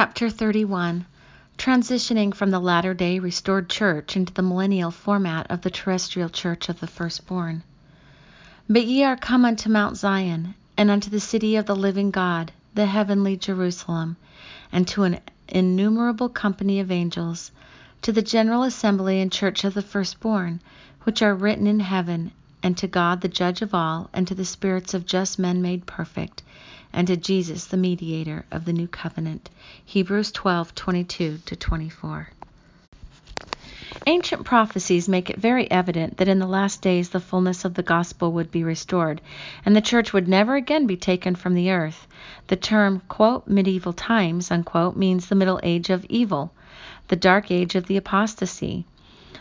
Chapter 31 Transitioning from the latter day restored church into the millennial format of the terrestrial church of the firstborn. But ye are come unto Mount Zion, and unto the city of the living God, the heavenly Jerusalem, and to an innumerable company of angels, to the general assembly and church of the firstborn, which are written in heaven, and to God the judge of all, and to the spirits of just men made perfect, and to Jesus the mediator of the new covenant. Hebrews 12:22 24. Ancient prophecies make it very evident that in the last days the fullness of the gospel would be restored, and the church would never again be taken from the earth. The term, quote, medieval times, unquote, means the middle age of evil, the dark age of the apostasy.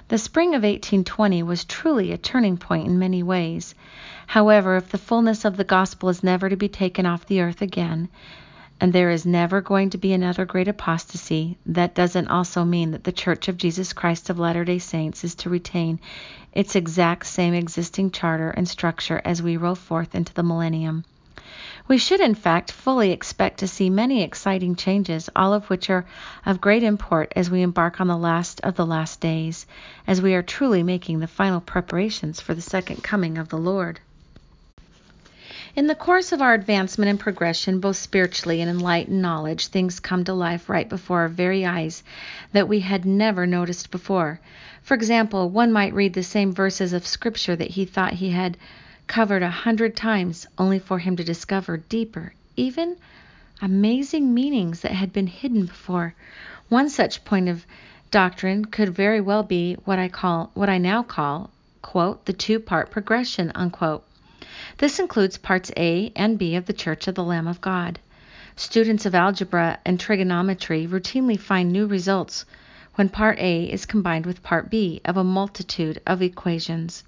The spring of 1820 was truly a turning point in many ways. However, if the fullness of the gospel is never to be taken off the earth again, and there is never going to be another great apostasy, that doesn't also mean that the Church of Jesus Christ of Latter day Saints is to retain its exact same existing charter and structure as we roll forth into the millennium. We should, in fact, fully expect to see many exciting changes, all of which are of great import as we embark on the last of the last days, as we are truly making the final preparations for the second coming of the Lord. In the course of our advancement and progression, both spiritually and in light and knowledge, things come to life right before our very eyes that we had never noticed before. For example, one might read the same verses of Scripture that he thought he had covered a hundred times, only for him to discover deeper, even amazing meanings that had been hidden before. One such point of doctrine could very well be what I call what I now call, quote, the two-part progression, unquote. This includes parts A and B of the Church of the Lamb of God. Students of algebra and trigonometry routinely find new results when part A is combined with part B of a multitude of equations.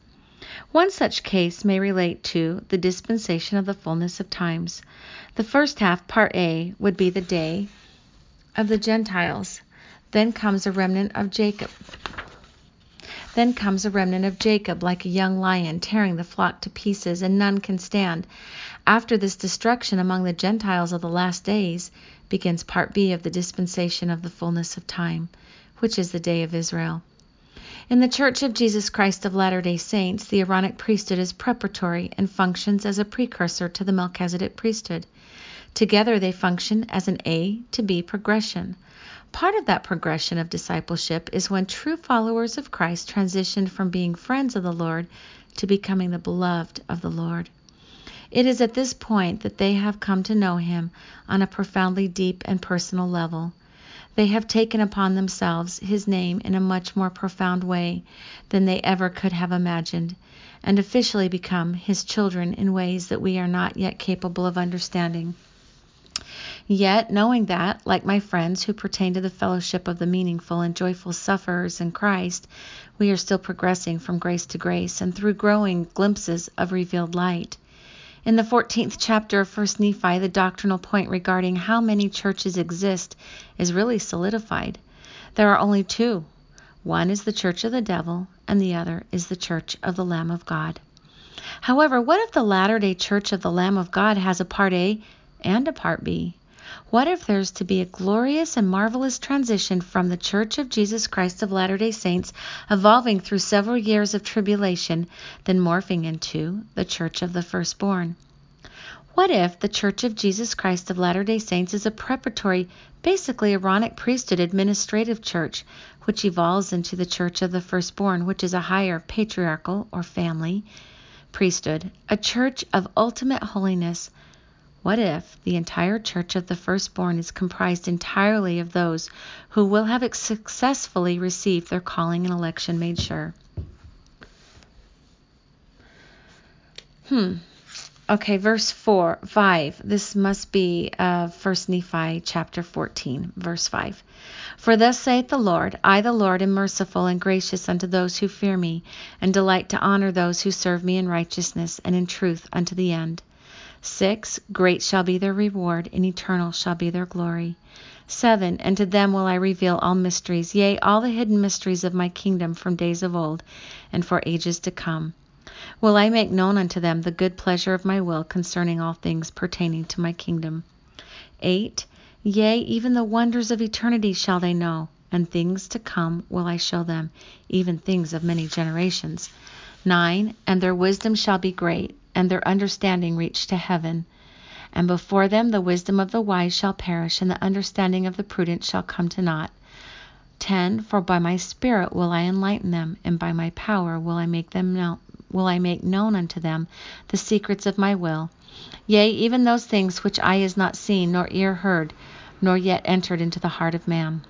One such case may relate to the dispensation of the fullness of times. The first half, part A, would be the day of the Gentiles. Then comes a remnant of Jacob. Then comes a remnant of Jacob, like a young lion, tearing the flock to pieces, and none can stand. After this destruction among the Gentiles of the last days begins part B of the dispensation of the fullness of time, which is the day of Israel. In the Church of Jesus Christ of Latter day Saints, the Aaronic priesthood is preparatory and functions as a precursor to the Melchizedek priesthood. Together they function as an A to B progression. Part of that progression of discipleship is when true followers of Christ transition from being friends of the Lord to becoming the beloved of the Lord. It is at this point that they have come to know Him on a profoundly deep and personal level. They have taken upon themselves His name in a much more profound way than they ever could have imagined, and officially become His children in ways that we are not yet capable of understanding. Yet, knowing that, like my friends who pertain to the fellowship of the meaningful and joyful sufferers in Christ, we are still progressing from grace to grace and through growing glimpses of revealed light. In the 14th chapter of 1 Nephi, the doctrinal point regarding how many churches exist is really solidified. There are only two one is the church of the devil, and the other is the church of the Lamb of God. However, what if the latter day church of the Lamb of God has a part A and a part B? What if there's to be a glorious and marvelous transition from the Church of Jesus Christ of Latter day Saints, evolving through several years of tribulation, then morphing into the Church of the Firstborn? What if the Church of Jesus Christ of Latter day Saints is a preparatory, basically Aaronic priesthood administrative church, which evolves into the Church of the Firstborn, which is a higher patriarchal or family priesthood, a church of ultimate holiness? What if the entire church of the firstborn is comprised entirely of those who will have successfully received their calling and election made sure? Hmm. Okay, verse 4, 5. This must be uh, 1 Nephi chapter 14, verse 5. For thus saith the Lord, I, the Lord, am merciful and gracious unto those who fear me, and delight to honor those who serve me in righteousness and in truth unto the end. 6. Great shall be their reward, and eternal shall be their glory. 7. And to them will I reveal all mysteries, yea, all the hidden mysteries of my kingdom from days of old, and for ages to come. Will I make known unto them the good pleasure of my will concerning all things pertaining to my kingdom. 8. Yea, even the wonders of eternity shall they know, and things to come will I show them, even things of many generations. 9. And their wisdom shall be great, and their understanding reach to heaven. And before them the wisdom of the wise shall perish, and the understanding of the prudent shall come to naught. 10. For by my Spirit will I enlighten them, and by my power will I make them know, will I make known unto them the secrets of my will. Yea, even those things which eye has not seen, nor ear heard, nor yet entered into the heart of man.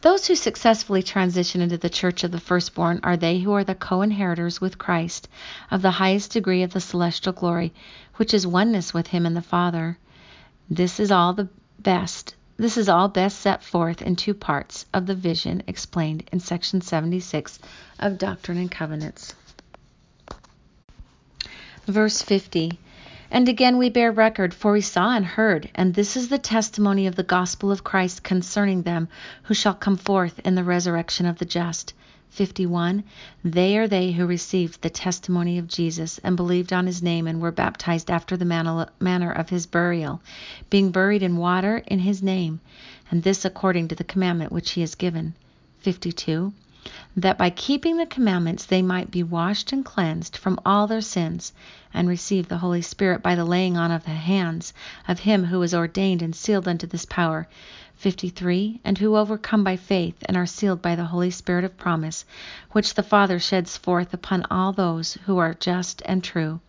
Those who successfully transition into the church of the firstborn are they who are the co inheritors with Christ of the highest degree of the celestial glory, which is oneness with Him and the Father. This is all the best. This is all best set forth in two parts of the vision explained in section 76 of Doctrine and Covenants. Verse 50 and again we bear record, for we saw and heard, and this is the testimony of the gospel of Christ concerning them who shall come forth in the resurrection of the just. 51. They are they who received the testimony of Jesus and believed on his name and were baptized after the manner of his burial, being buried in water in his name, and this according to the commandment which he has given. 52 that by keeping the commandments they might be washed and cleansed from all their sins, and receive the Holy Spirit by the laying on of the hands of him who is ordained and sealed unto this power. 53. And who overcome by faith and are sealed by the Holy Spirit of promise, which the Father sheds forth upon all those who are just and true.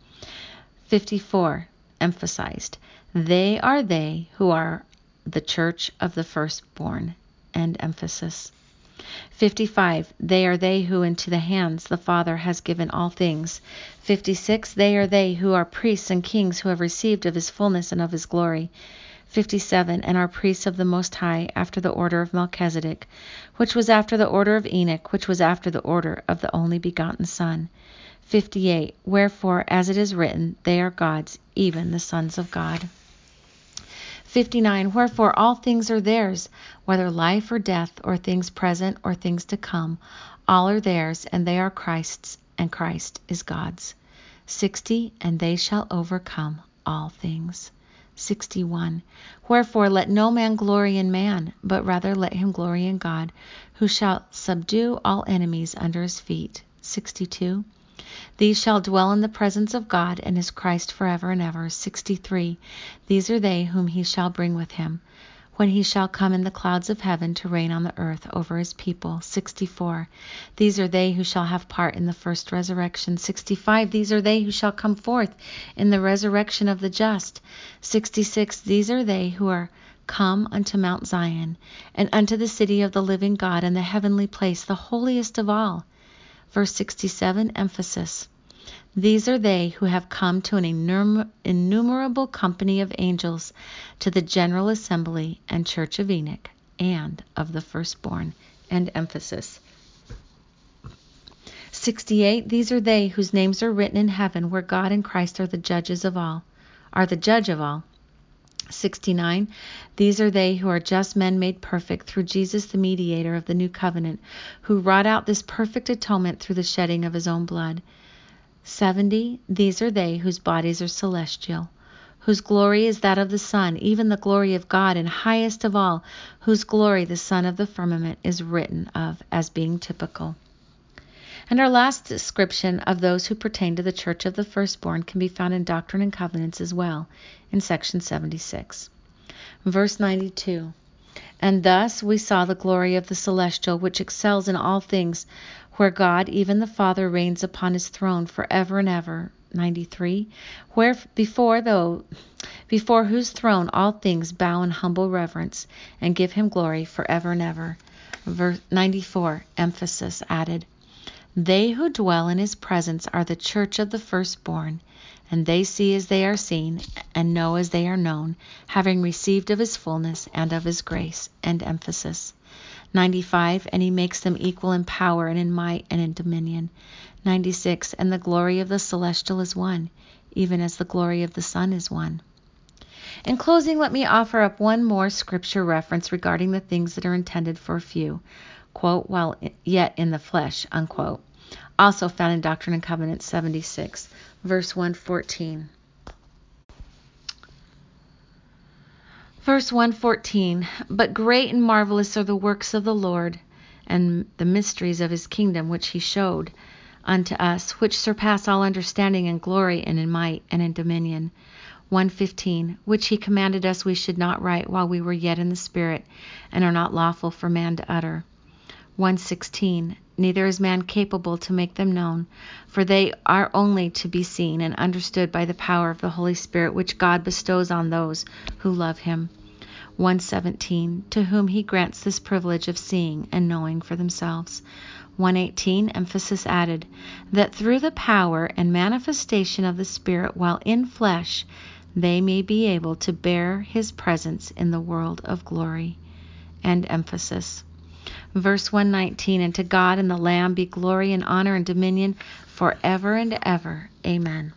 54. Emphasized. They are they who are the church of the firstborn. End emphasis. 55. They are they who into the hands the Father has given all things. 56. They are they who are priests and kings who have received of his fullness and of his glory. 57. And are priests of the Most High after the order of Melchizedek, which was after the order of Enoch, which was after the order of the only begotten Son. 58. Wherefore, as it is written, they are God's, even the sons of God. 59. Wherefore all things are theirs, whether life or death, or things present or things to come, all are theirs, and they are Christ's, and Christ is God's. 60. And they shall overcome all things. 61. Wherefore let no man glory in man, but rather let him glory in God, who shall subdue all enemies under his feet. 62. These shall dwell in the presence of God and his Christ forever and ever. 63. These are they whom he shall bring with him, when he shall come in the clouds of heaven to reign on the earth over his people. 64. These are they who shall have part in the first resurrection. 65. These are they who shall come forth in the resurrection of the just. 66. These are they who are come unto Mount Zion, and unto the city of the living God, and the heavenly place, the holiest of all Verse 67 Emphasis. These are they who have come to an innumerable company of angels, to the general assembly and church of Enoch, and of the firstborn. And emphasis. 68 These are they whose names are written in heaven, where God and Christ are the judges of all, are the judge of all. 69. These are they who are just men made perfect through Jesus, the mediator of the new covenant, who wrought out this perfect atonement through the shedding of his own blood. 70. These are they whose bodies are celestial, whose glory is that of the sun, even the glory of God, and highest of all, whose glory the sun of the firmament is written of as being typical. And our last description of those who pertain to the church of the firstborn can be found in Doctrine and Covenants as well, in section 76. Verse 92 And thus we saw the glory of the celestial, which excels in all things, where God, even the Father, reigns upon his throne for ever and ever. 93 Where before though before whose throne all things bow in humble reverence and give him glory for ever and ever. Verse 94 Emphasis added they who dwell in his presence are the church of the firstborn, and they see as they are seen, and know as they are known, having received of his fullness and of his grace. And emphasis. 95. And he makes them equal in power and in might and in dominion. 96. And the glory of the celestial is one, even as the glory of the sun is one. In closing, let me offer up one more scripture reference regarding the things that are intended for a few quote, while yet in the flesh, unquote. Also found in Doctrine and Covenants 76, verse 114. Verse 114 But great and marvelous are the works of the Lord, and the mysteries of his kingdom which he showed unto us, which surpass all understanding in glory and in might and in dominion. 115 Which he commanded us we should not write while we were yet in the Spirit, and are not lawful for man to utter. 116 Neither is man capable to make them known, for they are only to be seen and understood by the power of the Holy Spirit which God bestows on those who love him. 117 To whom he grants this privilege of seeing and knowing for themselves. 118 Emphasis added that through the power and manifestation of the Spirit while in flesh, they may be able to bear his presence in the world of glory. And emphasis. Verse 119 And to God and the Lamb be glory and honor and dominion forever and ever. Amen.